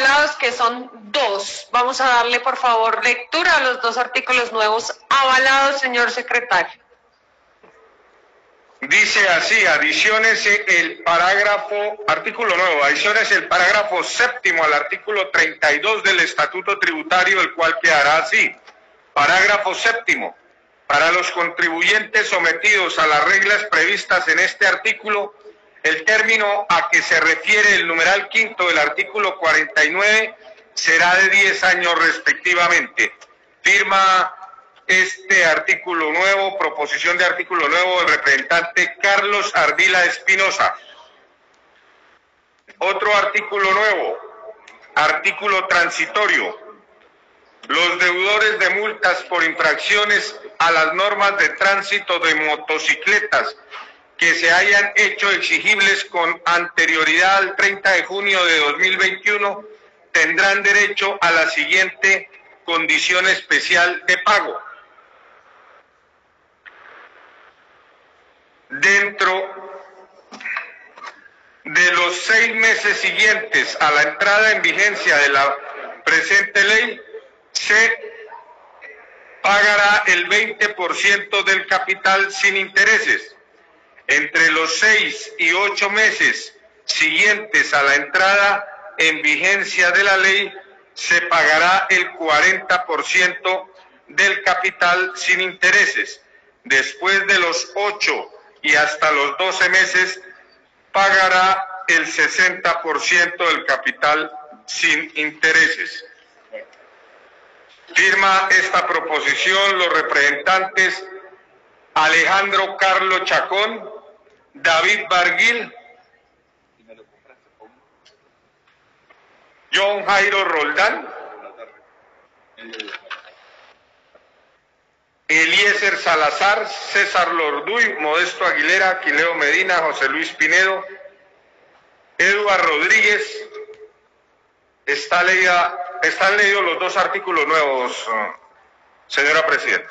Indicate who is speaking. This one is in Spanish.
Speaker 1: avalados, que son dos. Vamos a darle, por favor, lectura a los dos artículos nuevos avalados, señor secretario.
Speaker 2: Dice así, adiciones el parágrafo, artículo nuevo, adiciones el parágrafo séptimo al artículo 32 del Estatuto Tributario, el cual quedará así. Parágrafo séptimo. Para los contribuyentes sometidos a las reglas previstas en este artículo, el término a que se refiere el numeral quinto del artículo 49 será de 10 años respectivamente. Firma este artículo nuevo, proposición de artículo nuevo del representante Carlos Ardila Espinosa. Otro artículo nuevo, artículo transitorio. Los deudores de multas por infracciones a las normas de tránsito de motocicletas que se hayan hecho exigibles con anterioridad al 30 de junio de 2021 tendrán derecho a la siguiente condición especial de pago. Dentro de los seis meses siguientes a la entrada en vigencia de la presente ley, se pagará el 20% del capital sin intereses entre los seis y ocho meses siguientes a la entrada en vigencia de la ley, se pagará el 40% del capital sin intereses. Después de los ocho y hasta los doce meses, pagará el 60% del capital sin intereses. Firma esta proposición los representantes Alejandro Carlos Chacón, David Barguil, John Jairo Roldán, Eliezer Salazar, César Lorduy, Modesto Aguilera, Aquileo Medina, José Luis Pinedo, Eduard Rodríguez. Está leída, están leídos los dos artículos nuevos, señora Presidenta.